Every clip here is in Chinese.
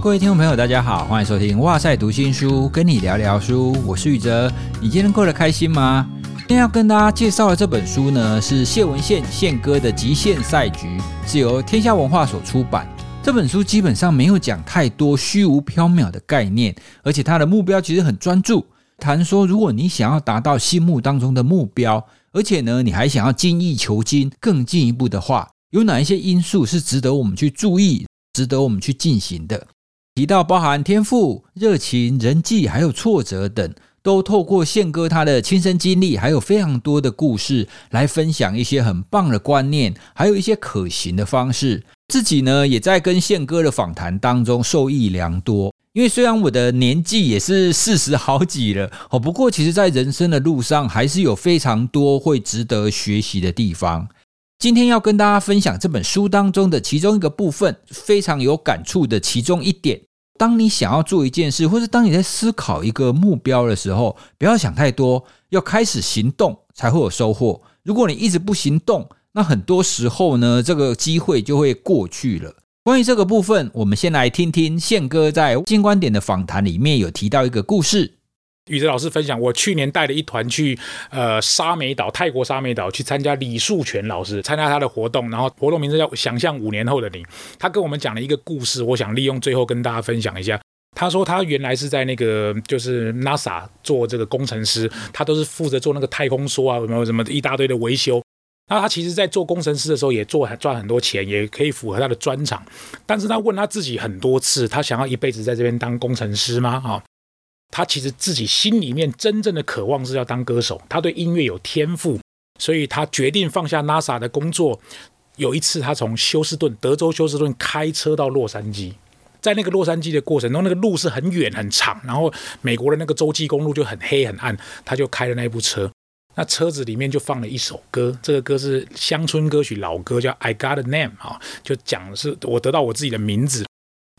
各位听众朋友，大家好，欢迎收听哇塞读新书，跟你聊聊书，我是宇哲。你今天过得开心吗？今天要跟大家介绍的这本书呢，是谢文宪宪哥的《极限赛局》，是由天下文化所出版。这本书基本上没有讲太多虚无缥缈的概念，而且它的目标其实很专注，谈说如果你想要达到心目当中的目标，而且呢，你还想要精益求精，更进一步的话，有哪一些因素是值得我们去注意、值得我们去进行的？提到包含天赋、热情、人际，还有挫折等，都透过宪哥他的亲身经历，还有非常多的故事来分享一些很棒的观念，还有一些可行的方式。自己呢，也在跟宪哥的访谈当中受益良多。因为虽然我的年纪也是四十好几了哦，不过其实，在人生的路上，还是有非常多会值得学习的地方。今天要跟大家分享这本书当中的其中一个部分，非常有感触的其中一点。当你想要做一件事，或是当你在思考一个目标的时候，不要想太多，要开始行动才会有收获。如果你一直不行动，那很多时候呢，这个机会就会过去了。关于这个部分，我们先来听听宪哥在新观点的访谈里面有提到一个故事。宇哲老师分享，我去年带了一团去呃沙美岛，泰国沙美岛去参加李树全老师参加他的活动，然后活动名字叫《想象五年后的你》。他跟我们讲了一个故事，我想利用最后跟大家分享一下。他说他原来是在那个就是 NASA 做这个工程师，他都是负责做那个太空梭啊，什么什么一大堆的维修。那他其实，在做工程师的时候，也做赚很多钱，也可以符合他的专长。但是他问他自己很多次，他想要一辈子在这边当工程师吗？哈。他其实自己心里面真正的渴望是要当歌手，他对音乐有天赋，所以他决定放下 NASA 的工作。有一次，他从休斯顿，德州休斯顿开车到洛杉矶，在那个洛杉矶的过程中，那个路是很远很长，然后美国的那个洲际公路就很黑很暗，他就开了那部车，那车子里面就放了一首歌，这个歌是乡村歌曲老歌，叫 I Got a Name 啊，就讲的是我得到我自己的名字。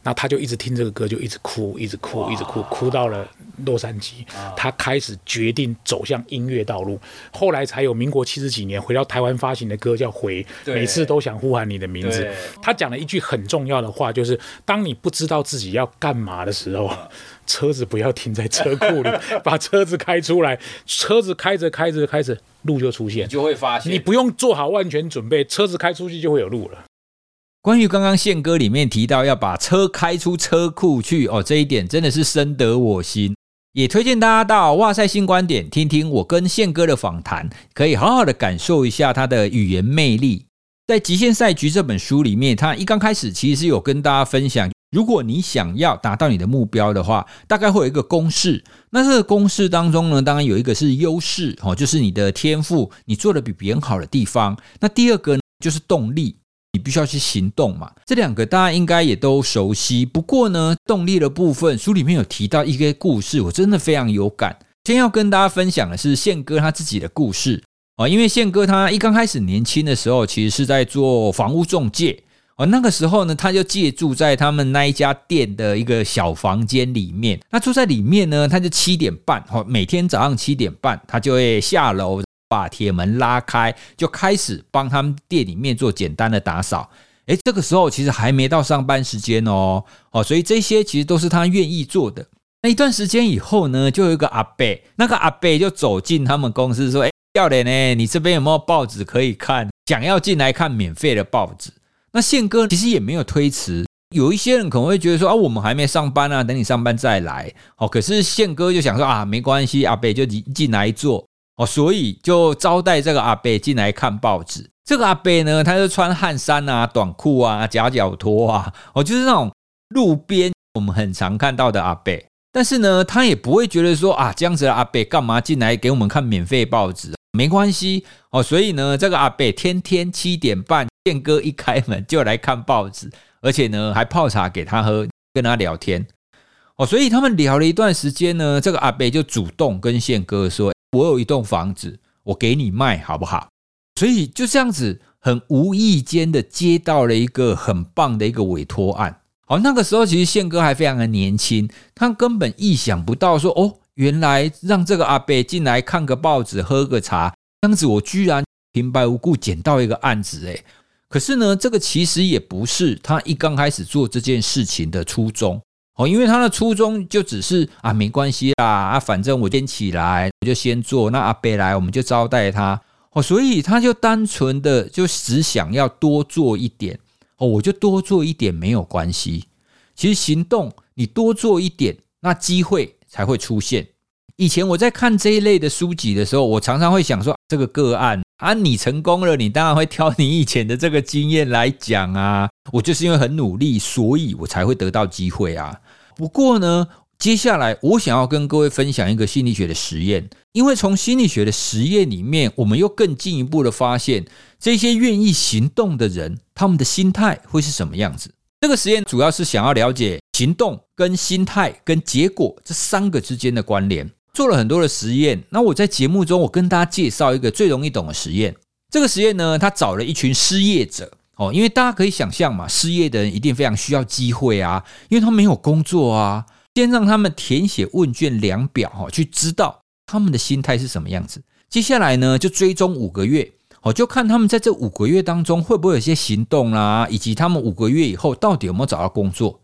那他就一直听这个歌，就一直哭，一直哭，一直哭，哭到了洛杉矶。他开始决定走向音乐道路，后来才有民国七十几年回到台湾发行的歌叫《回》，每次都想呼喊你的名字。他讲了一句很重要的话，就是当你不知道自己要干嘛的时候，车子不要停在车库里，把车子开出来，车子开着开着开着，路就出现，你就会发现。你不用做好万全准备，车子开出去就会有路了。关于刚刚宪哥里面提到要把车开出车库去哦，这一点真的是深得我心，也推荐大家到哇塞新观点听听我跟宪哥的访谈，可以好好的感受一下他的语言魅力。在《极限赛局》这本书里面，他一刚开始其实是有跟大家分享，如果你想要达到你的目标的话，大概会有一个公式。那这个公式当中呢，当然有一个是优势哦，就是你的天赋，你做的比别人好的地方。那第二个就是动力。你必须要去行动嘛，这两个大家应该也都熟悉。不过呢，动力的部分书里面有提到一个故事，我真的非常有感。先要跟大家分享的是宪哥他自己的故事啊，因为宪哥他一刚开始年轻的时候，其实是在做房屋中介哦。那个时候呢，他就借住在他们那一家店的一个小房间里面。那住在里面呢，他就七点半哦，每天早上七点半，他就会下楼。把铁门拉开，就开始帮他们店里面做简单的打扫。诶，这个时候其实还没到上班时间哦，哦，所以这些其实都是他愿意做的。那一段时间以后呢，就有一个阿伯，那个阿伯就走进他们公司说：“哎，教练呢？你这边有没有报纸可以看？想要进来看免费的报纸？”那宪哥其实也没有推辞。有一些人可能会觉得说：“啊，我们还没上班啊，等你上班再来。”哦，可是宪哥就想说：“啊，没关系，阿伯就进进来做。”哦，所以就招待这个阿伯进来看报纸。这个阿伯呢，他就穿汗衫啊、短裤啊、夹脚拖啊，哦，就是那种路边我们很常看到的阿伯。但是呢，他也不会觉得说啊，这样子的阿伯干嘛进来给我们看免费报纸？没关系哦。所以呢，这个阿伯天天七点半，宪哥一开门就来看报纸，而且呢，还泡茶给他喝，跟他聊天。哦，所以他们聊了一段时间呢，这个阿伯就主动跟宪哥说。我有一栋房子，我给你卖好不好？所以就这样子，很无意间的接到了一个很棒的一个委托案。好，那个时候其实宪哥还非常的年轻，他根本意想不到说，哦，原来让这个阿伯进来看个报纸、喝个茶，这样子我居然平白无故捡到一个案子。诶。可是呢，这个其实也不是他一刚开始做这件事情的初衷。哦，因为他的初衷就只是啊，没关系啦，啊，反正我先起来，我就先做，那阿贝来，我们就招待他。哦，所以他就单纯的就只想要多做一点。哦，我就多做一点没有关系。其实行动你多做一点，那机会才会出现。以前我在看这一类的书籍的时候，我常常会想说，这个个案啊，你成功了，你当然会挑你以前的这个经验来讲啊。我就是因为很努力，所以我才会得到机会啊。不过呢，接下来我想要跟各位分享一个心理学的实验，因为从心理学的实验里面，我们又更进一步的发现，这些愿意行动的人，他们的心态会是什么样子。这个实验主要是想要了解行动跟心态跟结果这三个之间的关联，做了很多的实验。那我在节目中，我跟大家介绍一个最容易懂的实验。这个实验呢，他找了一群失业者。哦，因为大家可以想象嘛，失业的人一定非常需要机会啊，因为他没有工作啊。先让他们填写问卷量表，哈，去知道他们的心态是什么样子。接下来呢，就追踪五个月，哦，就看他们在这五个月当中会不会有些行动啦，以及他们五个月以后到底有没有找到工作。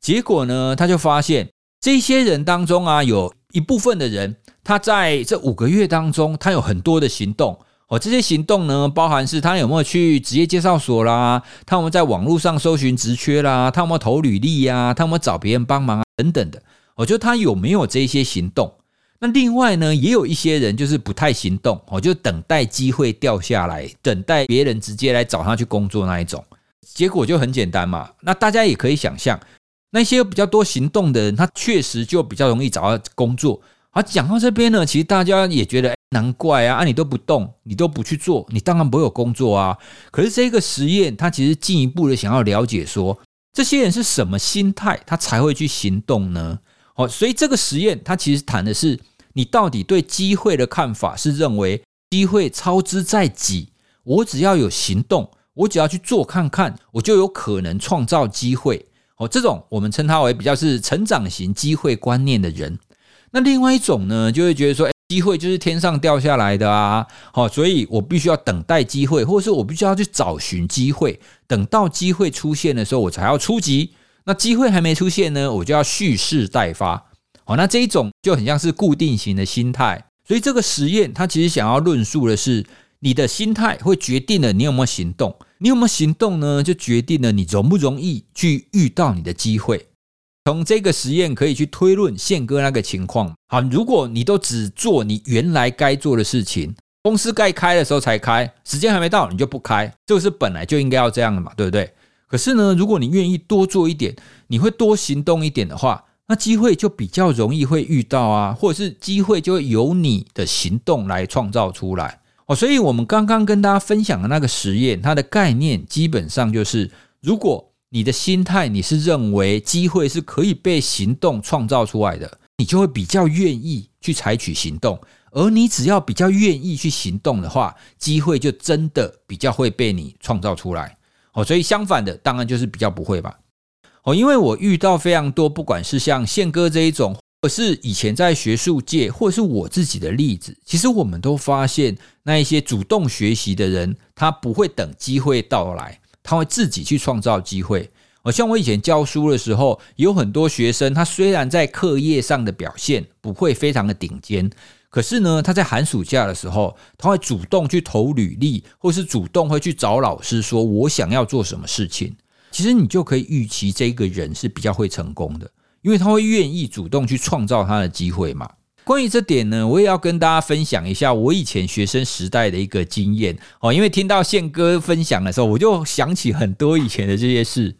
结果呢，他就发现这些人当中啊，有一部分的人，他在这五个月当中，他有很多的行动。哦，这些行动呢，包含是他有没有去职业介绍所啦，他有没有在网络上搜寻职缺啦，他有没有投履历呀，他有没有找别人帮忙啊，等等的。我觉得他有没有这些行动？那另外呢，也有一些人就是不太行动，我就等待机会掉下来，等待别人直接来找他去工作那一种。结果就很简单嘛。那大家也可以想象，那些比较多行动的人，他确实就比较容易找到工作。而讲到这边呢，其实大家也觉得。难怪啊！啊，你都不动，你都不去做，你当然不会有工作啊。可是这个实验，它其实进一步的想要了解说，这些人是什么心态，他才会去行动呢？哦，所以这个实验，它其实谈的是你到底对机会的看法，是认为机会操之在己，我只要有行动，我只要去做看看，我就有可能创造机会。哦，这种我们称它为比较是成长型机会观念的人。那另外一种呢，就会觉得说，机会就是天上掉下来的啊，好，所以我必须要等待机会，或者是我必须要去找寻机会，等到机会出现的时候，我才要出击。那机会还没出现呢，我就要蓄势待发。好，那这一种就很像是固定型的心态。所以这个实验它其实想要论述的是，你的心态会决定了你有没有行动，你有没有行动呢，就决定了你容不容易去遇到你的机会。从这个实验可以去推论宪哥那个情况。好，如果你都只做你原来该做的事情，公司该开的时候才开，时间还没到你就不开，这个是本来就应该要这样的嘛，对不对？可是呢，如果你愿意多做一点，你会多行动一点的话，那机会就比较容易会遇到啊，或者是机会就会由你的行动来创造出来。哦，所以我们刚刚跟大家分享的那个实验，它的概念基本上就是，如果你的心态，你是认为机会是可以被行动创造出来的，你就会比较愿意去采取行动。而你只要比较愿意去行动的话，机会就真的比较会被你创造出来。哦，所以相反的，当然就是比较不会吧。哦，因为我遇到非常多，不管是像宪哥这一种，或是以前在学术界，或是我自己的例子，其实我们都发现，那一些主动学习的人，他不会等机会到来。他会自己去创造机会。哦，像我以前教书的时候，有很多学生，他虽然在课业上的表现不会非常的顶尖，可是呢，他在寒暑假的时候，他会主动去投履历，或是主动会去找老师说：“我想要做什么事情。”其实你就可以预期这个人是比较会成功的，因为他会愿意主动去创造他的机会嘛。关于这点呢，我也要跟大家分享一下我以前学生时代的一个经验哦。因为听到宪哥分享的时候，我就想起很多以前的这些事。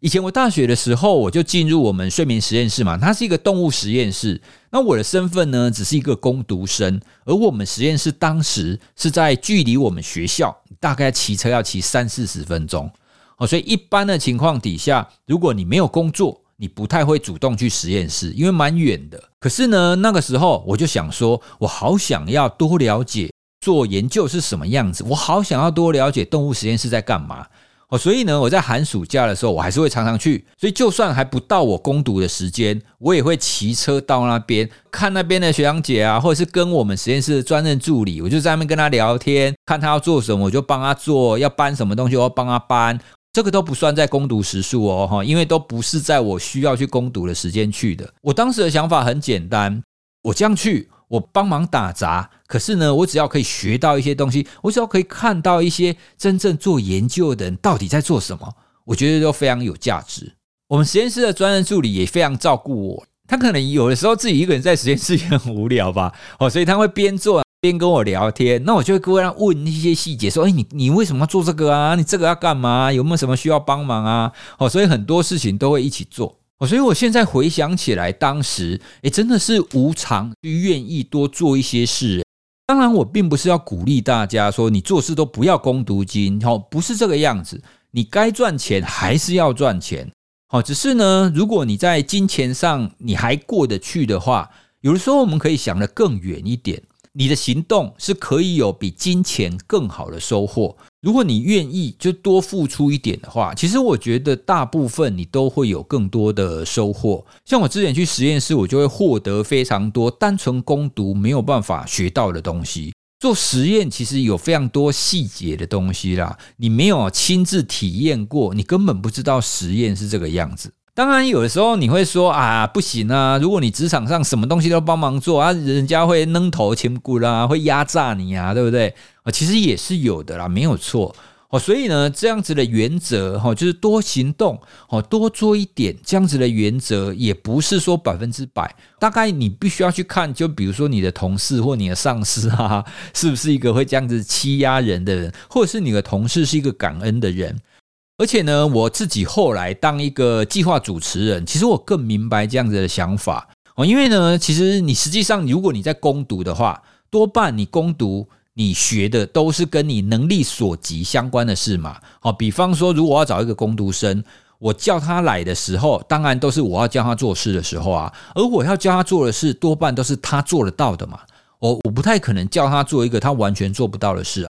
以前我大学的时候，我就进入我们睡眠实验室嘛，它是一个动物实验室。那我的身份呢，只是一个攻读生，而我们实验室当时是在距离我们学校大概骑车要骑三四十分钟哦。所以一般的情况底下，如果你没有工作，你不太会主动去实验室，因为蛮远的。可是呢，那个时候我就想说，我好想要多了解做研究是什么样子，我好想要多了解动物实验室在干嘛。哦，所以呢，我在寒暑假的时候，我还是会常常去。所以就算还不到我攻读的时间，我也会骑车到那边看那边的学长姐啊，或者是跟我们实验室的专任助理，我就在那边跟他聊天，看他要做什么，我就帮他做；要搬什么东西，我帮他搬。这个都不算在攻读时数哦，哈，因为都不是在我需要去攻读的时间去的。我当时的想法很简单，我这样去，我帮忙打杂，可是呢，我只要可以学到一些东西，我只要可以看到一些真正做研究的人到底在做什么，我觉得都非常有价值。我们实验室的专任助理也非常照顾我，他可能有的时候自己一个人在实验室也很无聊吧，哦，所以他会边做。边跟我聊天，那我就会跟他问一些细节，说：“哎，你你为什么要做这个啊？你这个要干嘛？有没有什么需要帮忙啊？”哦，所以很多事情都会一起做。哦，所以我现在回想起来，当时哎，真的是无偿去愿意多做一些事。当然，我并不是要鼓励大家说你做事都不要攻读金，哦，不是这个样子。你该赚钱还是要赚钱。好，只是呢，如果你在金钱上你还过得去的话，有的时候我们可以想得更远一点。你的行动是可以有比金钱更好的收获。如果你愿意就多付出一点的话，其实我觉得大部分你都会有更多的收获。像我之前去实验室，我就会获得非常多单纯攻读没有办法学到的东西。做实验其实有非常多细节的东西啦，你没有亲自体验过，你根本不知道实验是这个样子。当然，有的时候你会说啊，不行啊！如果你职场上什么东西都帮忙做啊，人家会扔头钱骨啦，会压榨你啊，对不对？啊，其实也是有的啦，没有错哦。所以呢，这样子的原则哈，就是多行动哦，多做一点。这样子的原则也不是说百分之百，大概你必须要去看，就比如说你的同事或你的上司啊，是不是一个会这样子欺压人的人，或者是你的同事是一个感恩的人。而且呢，我自己后来当一个计划主持人，其实我更明白这样子的想法哦。因为呢，其实你实际上，如果你在攻读的话，多半你攻读你学的都是跟你能力所及相关的事嘛。好，比方说，如果我要找一个攻读生，我叫他来的时候，当然都是我要教他做事的时候啊。而我要教他做的事，多半都是他做得到的嘛。我我不太可能叫他做一个他完全做不到的事。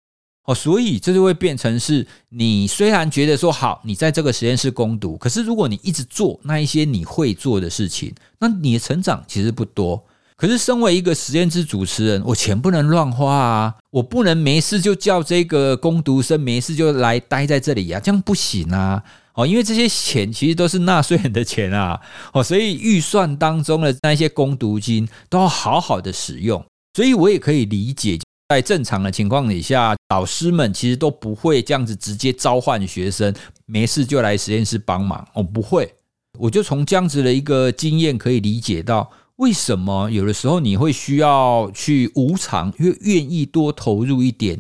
哦，所以这就会变成是你虽然觉得说好，你在这个实验室攻读，可是如果你一直做那一些你会做的事情，那你的成长其实不多。可是身为一个实验室主持人，我钱不能乱花啊，我不能没事就叫这个攻读生没事就来待在这里呀，这样不行啊！哦，因为这些钱其实都是纳税人的钱啊，哦，所以预算当中的那些攻读金都要好好的使用。所以我也可以理解。在正常的情况底下，老师们其实都不会这样子直接召唤学生，没事就来实验室帮忙。我不会，我就从这样子的一个经验可以理解到，为什么有的时候你会需要去无偿，因为愿意多投入一点。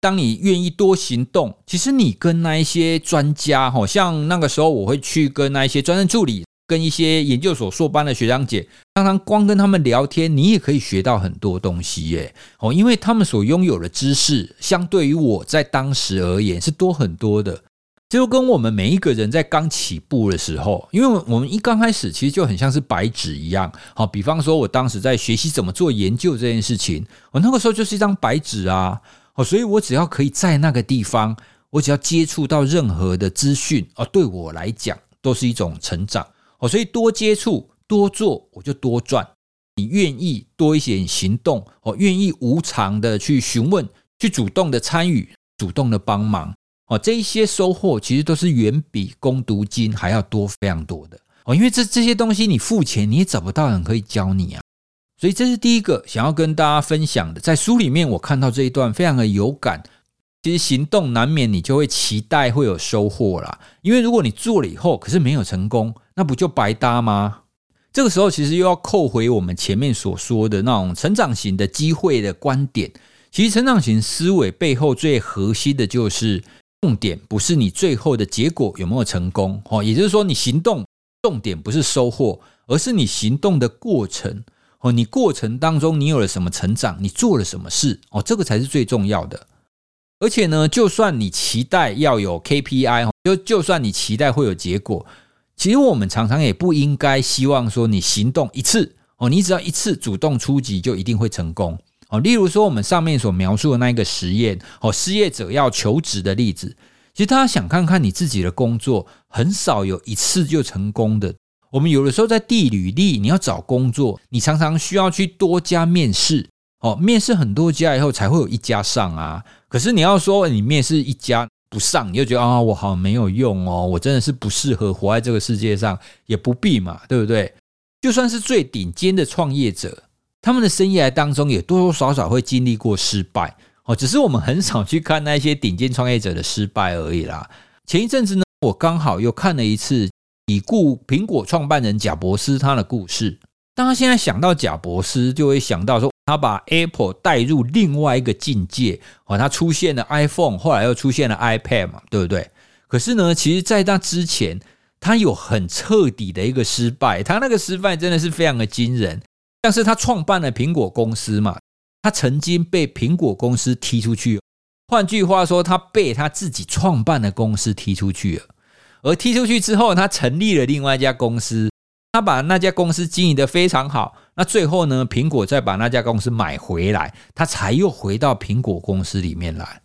当你愿意多行动，其实你跟那一些专家，好像那个时候我会去跟那一些专任助理。跟一些研究所硕班的学长姐，常常光跟他们聊天，你也可以学到很多东西耶。哦，因为他们所拥有的知识，相对于我在当时而言是多很多的。就跟我们每一个人在刚起步的时候，因为我们一刚开始其实就很像是白纸一样。好，比方说我当时在学习怎么做研究这件事情，我那个时候就是一张白纸啊。哦，所以我只要可以在那个地方，我只要接触到任何的资讯，哦，对我来讲都是一种成长。哦，所以多接触、多做，我就多赚。你愿意多一些行动，哦，愿意无偿的去询问、去主动的参与、主动的帮忙，哦，这一些收获其实都是远比攻读金还要多非常多的。哦，因为这这些东西你付钱你也找不到人可以教你啊。所以这是第一个想要跟大家分享的。在书里面我看到这一段非常的有感。其实行动难免你就会期待会有收获啦，因为如果你做了以后，可是没有成功，那不就白搭吗？这个时候其实又要扣回我们前面所说的那种成长型的机会的观点。其实成长型思维背后最核心的就是重点，不是你最后的结果有没有成功哦，也就是说你行动重点不是收获，而是你行动的过程哦，你过程当中你有了什么成长，你做了什么事哦，这个才是最重要的。而且呢，就算你期待要有 KPI 就就算你期待会有结果，其实我们常常也不应该希望说你行动一次哦，你只要一次主动出击就一定会成功哦。例如说我们上面所描述的那一个实验哦，失业者要求职的例子，其实大家想看看你自己的工作，很少有一次就成功的。我们有的时候在递履历，你要找工作，你常常需要去多家面试。哦，面试很多家以后才会有一家上啊。可是你要说你面试一家，不上，你就觉得啊，我好没有用哦，我真的是不适合活在这个世界上，也不必嘛，对不对？就算是最顶尖的创业者，他们的生涯当中也多多少少会经历过失败哦，只是我们很少去看那些顶尖创业者的失败而已啦。前一阵子呢，我刚好又看了一次已故苹果创办人贾伯斯他的故事。当他现在想到贾伯斯，就会想到说，他把 Apple 带入另外一个境界哦，他出现了 iPhone，后来又出现了 iPad 嘛，对不对？可是呢，其实在那之前，他有很彻底的一个失败，他那个失败真的是非常的惊人。像是他创办了苹果公司嘛，他曾经被苹果公司踢出去，换句话说，他被他自己创办的公司踢出去了。而踢出去之后，他成立了另外一家公司。他把那家公司经营的非常好，那最后呢，苹果再把那家公司买回来，他才又回到苹果公司里面来。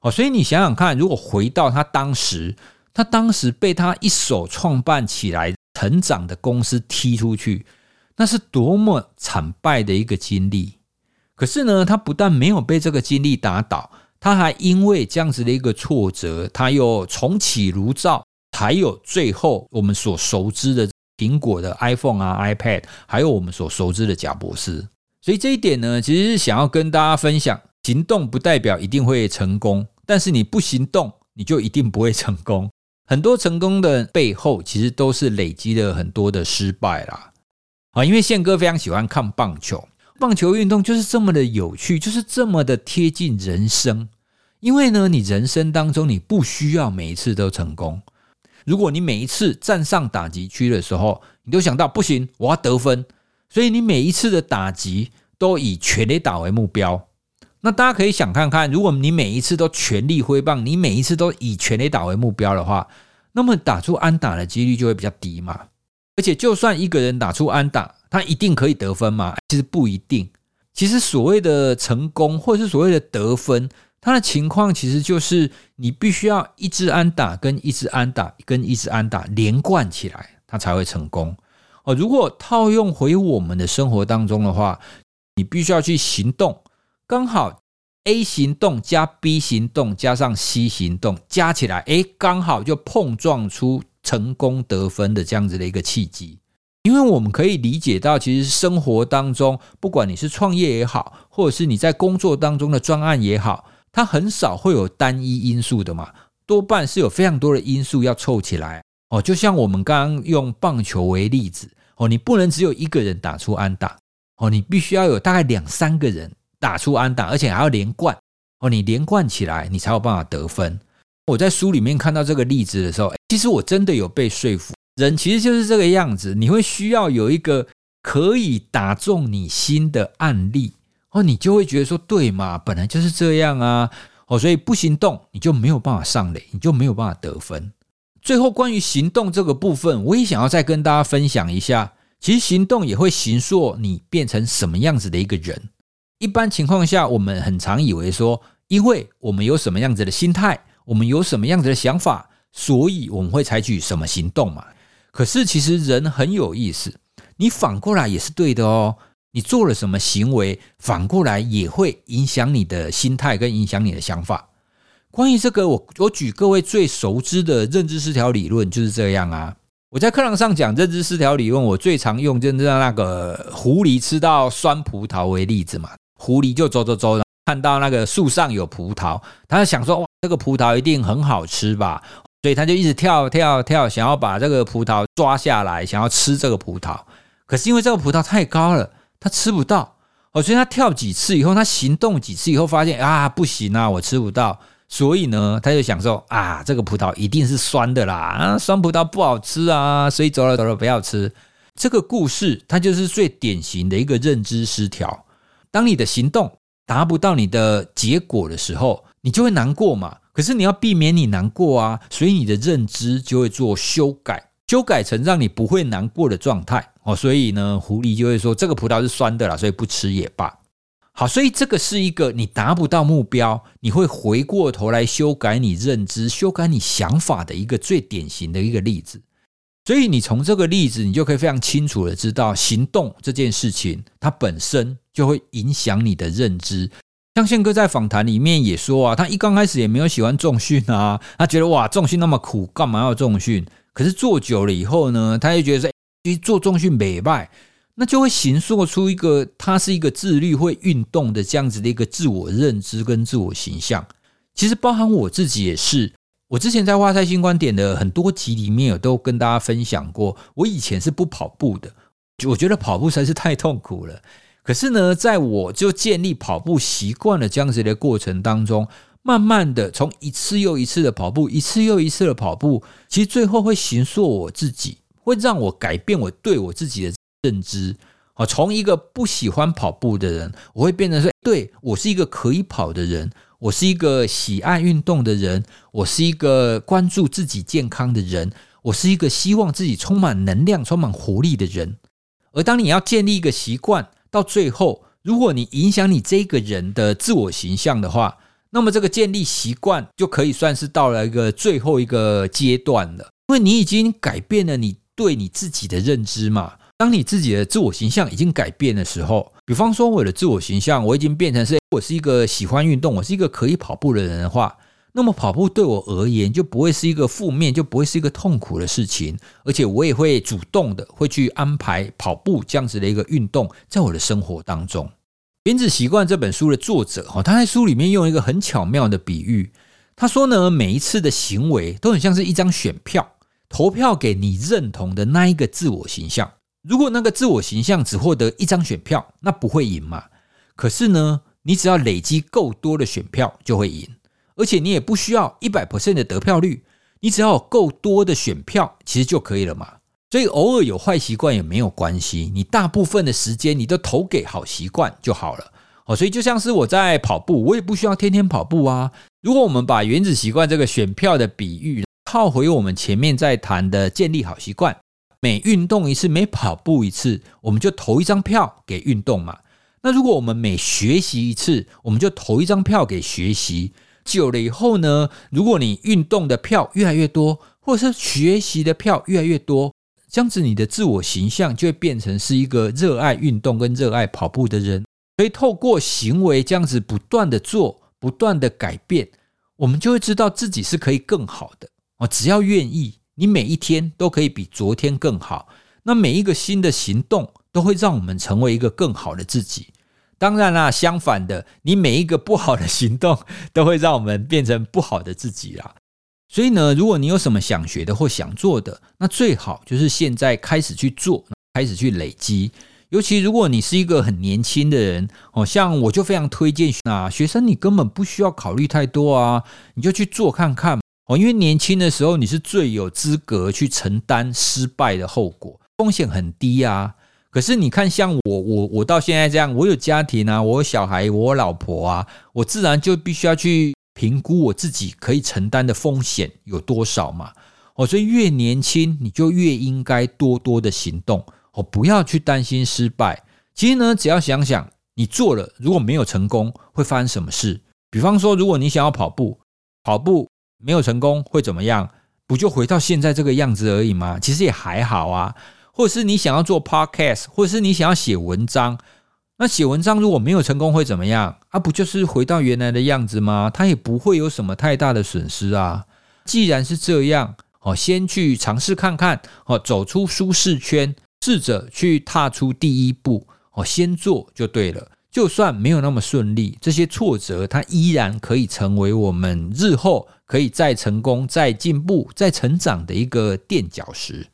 哦，所以你想想看，如果回到他当时，他当时被他一手创办起来、成长的公司踢出去，那是多么惨败的一个经历。可是呢，他不但没有被这个经历打倒，他还因为这样子的一个挫折，他又重启炉灶，才有最后我们所熟知的。苹果的 iPhone 啊、iPad，还有我们所熟知的贾博士，所以这一点呢，其实是想要跟大家分享：行动不代表一定会成功，但是你不行动，你就一定不会成功。很多成功的背后，其实都是累积了很多的失败啦。啊，因为宪哥非常喜欢看棒球，棒球运动就是这么的有趣，就是这么的贴近人生。因为呢，你人生当中你不需要每一次都成功。如果你每一次站上打击区的时候，你都想到不行，我要得分，所以你每一次的打击都以全垒打为目标。那大家可以想看看，如果你每一次都全力挥棒，你每一次都以全垒打为目标的话，那么打出安打的几率就会比较低嘛。而且，就算一个人打出安打，他一定可以得分吗？其实不一定。其实所谓的成功，或者是所谓的得分。他的情况其实就是你必须要一支安打跟一支安打跟一支安打连贯起来，他才会成功哦。如果套用回我们的生活当中的话，你必须要去行动，刚好 A 行动加 B 行动加上 C 行动加起来，诶，刚好就碰撞出成功得分的这样子的一个契机。因为我们可以理解到，其实生活当中，不管你是创业也好，或者是你在工作当中的专案也好。它很少会有单一因素的嘛，多半是有非常多的因素要凑起来哦。就像我们刚刚用棒球为例子哦，你不能只有一个人打出安打哦，你必须要有大概两三个人打出安打，而且还要连贯哦，你连贯起来，你才有办法得分。我在书里面看到这个例子的时候，其实我真的有被说服。人其实就是这个样子，你会需要有一个可以打中你心的案例。哦，你就会觉得说，对嘛，本来就是这样啊。哦，所以不行动，你就没有办法上垒，你就没有办法得分。最后，关于行动这个部分，我也想要再跟大家分享一下。其实行动也会形塑你变成什么样子的一个人。一般情况下，我们很常以为说，因为我们有什么样子的心态，我们有什么样子的想法，所以我们会采取什么行动嘛。可是其实人很有意思，你反过来也是对的哦。你做了什么行为，反过来也会影响你的心态，跟影响你的想法。关于这个，我我举各位最熟知的认知失调理论就是这样啊。我在课堂上讲认知失调理论，我最常用就是那个狐狸吃到酸葡萄为例子嘛。狐狸就走走走，看到那个树上有葡萄，他就想说哇，这个葡萄一定很好吃吧，所以他就一直跳跳跳，想要把这个葡萄抓下来，想要吃这个葡萄。可是因为这个葡萄太高了。他吃不到哦，所以他跳几次以后，他行动几次以后，发现啊不行啊，我吃不到，所以呢，他就想说啊，这个葡萄一定是酸的啦，啊，酸葡萄不好吃啊，所以走了走了不要吃。这个故事它就是最典型的一个认知失调。当你的行动达不到你的结果的时候，你就会难过嘛。可是你要避免你难过啊，所以你的认知就会做修改。修改成让你不会难过的状态哦，所以呢，狐狸就会说这个葡萄是酸的啦，所以不吃也罢。好，所以这个是一个你达不到目标，你会回过头来修改你认知、修改你想法的一个最典型的一个例子。所以你从这个例子，你就可以非常清楚的知道，行动这件事情它本身就会影响你的认知，像宪哥在访谈里面也说啊，他一刚开始也没有喜欢重训啊，他觉得哇重训那么苦，干嘛要重训？可是做久了以后呢，他就觉得说，其实做重训美败，那就会形塑出一个他是一个自律会运动的这样子的一个自我认知跟自我形象。其实包含我自己也是，我之前在哇塞新观点的很多集里面有都跟大家分享过，我以前是不跑步的，我觉得跑步实在是太痛苦了。可是呢，在我就建立跑步习惯了这样子的过程当中，慢慢的从一次又一次的跑步，一次又一次的跑步，其实最后会形塑我自己，会让我改变我对我自己的认知。啊，从一个不喜欢跑步的人，我会变成说，对我是一个可以跑的人，我是一个喜爱运动的人，我是一个关注自己健康的人，我是一个希望自己充满能量、充满活力的人。而当你要建立一个习惯，到最后，如果你影响你这个人的自我形象的话，那么这个建立习惯就可以算是到了一个最后一个阶段了，因为你已经改变了你对你自己的认知嘛。当你自己的自我形象已经改变的时候，比方说我的自我形象我已经变成是我是一个喜欢运动，我是一个可以跑步的人的话。那么跑步对我而言就不会是一个负面，就不会是一个痛苦的事情，而且我也会主动的会去安排跑步这样子的一个运动在我的生活当中。《原子习惯》这本书的作者哈，他在书里面用一个很巧妙的比喻，他说呢，每一次的行为都很像是一张选票，投票给你认同的那一个自我形象。如果那个自我形象只获得一张选票，那不会赢嘛？可是呢，你只要累积够多的选票，就会赢。而且你也不需要一百 percent 的得票率，你只要有够多的选票，其实就可以了嘛。所以偶尔有坏习惯也没有关系，你大部分的时间你都投给好习惯就好了。哦，所以就像是我在跑步，我也不需要天天跑步啊。如果我们把原子习惯这个选票的比喻套回我们前面在谈的建立好习惯，每运动一次，每跑步一次，我们就投一张票给运动嘛。那如果我们每学习一次，我们就投一张票给学习。久了以后呢，如果你运动的票越来越多，或者是学习的票越来越多，这样子你的自我形象就会变成是一个热爱运动跟热爱跑步的人。所以透过行为这样子不断的做，不断的改变，我们就会知道自己是可以更好的哦。只要愿意，你每一天都可以比昨天更好。那每一个新的行动都会让我们成为一个更好的自己。当然啦，相反的，你每一个不好的行动都会让我们变成不好的自己啦。所以呢，如果你有什么想学的或想做的，那最好就是现在开始去做，开始去累积。尤其如果你是一个很年轻的人，哦，像我就非常推荐啊，学生你根本不需要考虑太多啊，你就去做看看哦，因为年轻的时候你是最有资格去承担失败的后果，风险很低啊。可是你看，像我，我，我到现在这样，我有家庭啊，我有小孩，我老婆啊，我自然就必须要去评估我自己可以承担的风险有多少嘛。哦，所以越年轻，你就越应该多多的行动，哦，不要去担心失败。其实呢，只要想想你做了，如果没有成功，会发生什么事？比方说，如果你想要跑步，跑步没有成功会怎么样？不就回到现在这个样子而已吗？其实也还好啊。或者是你想要做 podcast，或者是你想要写文章，那写文章如果没有成功会怎么样？啊，不就是回到原来的样子吗？它也不会有什么太大的损失啊。既然是这样，哦，先去尝试看看，哦，走出舒适圈，试着去踏出第一步，哦，先做就对了。就算没有那么顺利，这些挫折它依然可以成为我们日后可以再成功、再进步、再成长的一个垫脚石。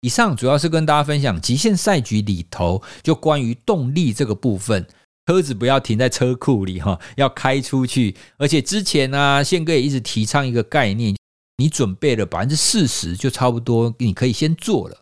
以上主要是跟大家分享极限赛局里头就关于动力这个部分，车子不要停在车库里哈，要开出去。而且之前呢，宪哥也一直提倡一个概念，你准备了百分之四十就差不多，你可以先做了。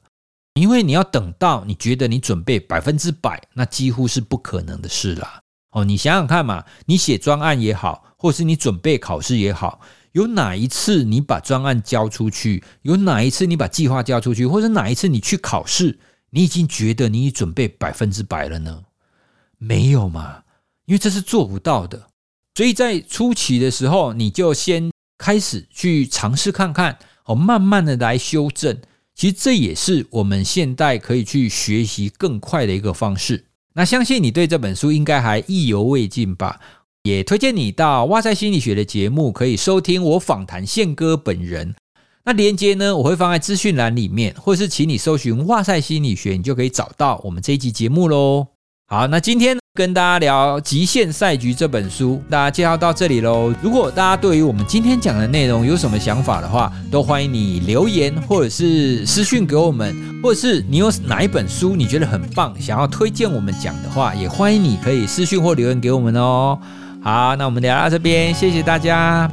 因为你要等到你觉得你准备百分之百，那几乎是不可能的事啦。哦，你想想看嘛，你写专案也好，或是你准备考试也好。有哪一次你把专案交出去？有哪一次你把计划交出去？或者哪一次你去考试，你已经觉得你准备百分之百了呢？没有嘛？因为这是做不到的。所以在初期的时候，你就先开始去尝试看看，哦，慢慢的来修正。其实这也是我们现代可以去学习更快的一个方式。那相信你对这本书应该还意犹未尽吧？也推荐你到哇塞心理学的节目，可以收听我访谈宪哥本人。那连接呢，我会放在资讯栏里面，或是请你搜寻哇塞心理学，你就可以找到我们这一集节目喽。好，那今天跟大家聊《极限赛局》这本书，大家介绍到这里喽。如果大家对于我们今天讲的内容有什么想法的话，都欢迎你留言或者是私讯给我们，或者是你有哪一本书你觉得很棒，想要推荐我们讲的话，也欢迎你可以私讯或留言给我们哦。好，那我们聊到这边，谢谢大家。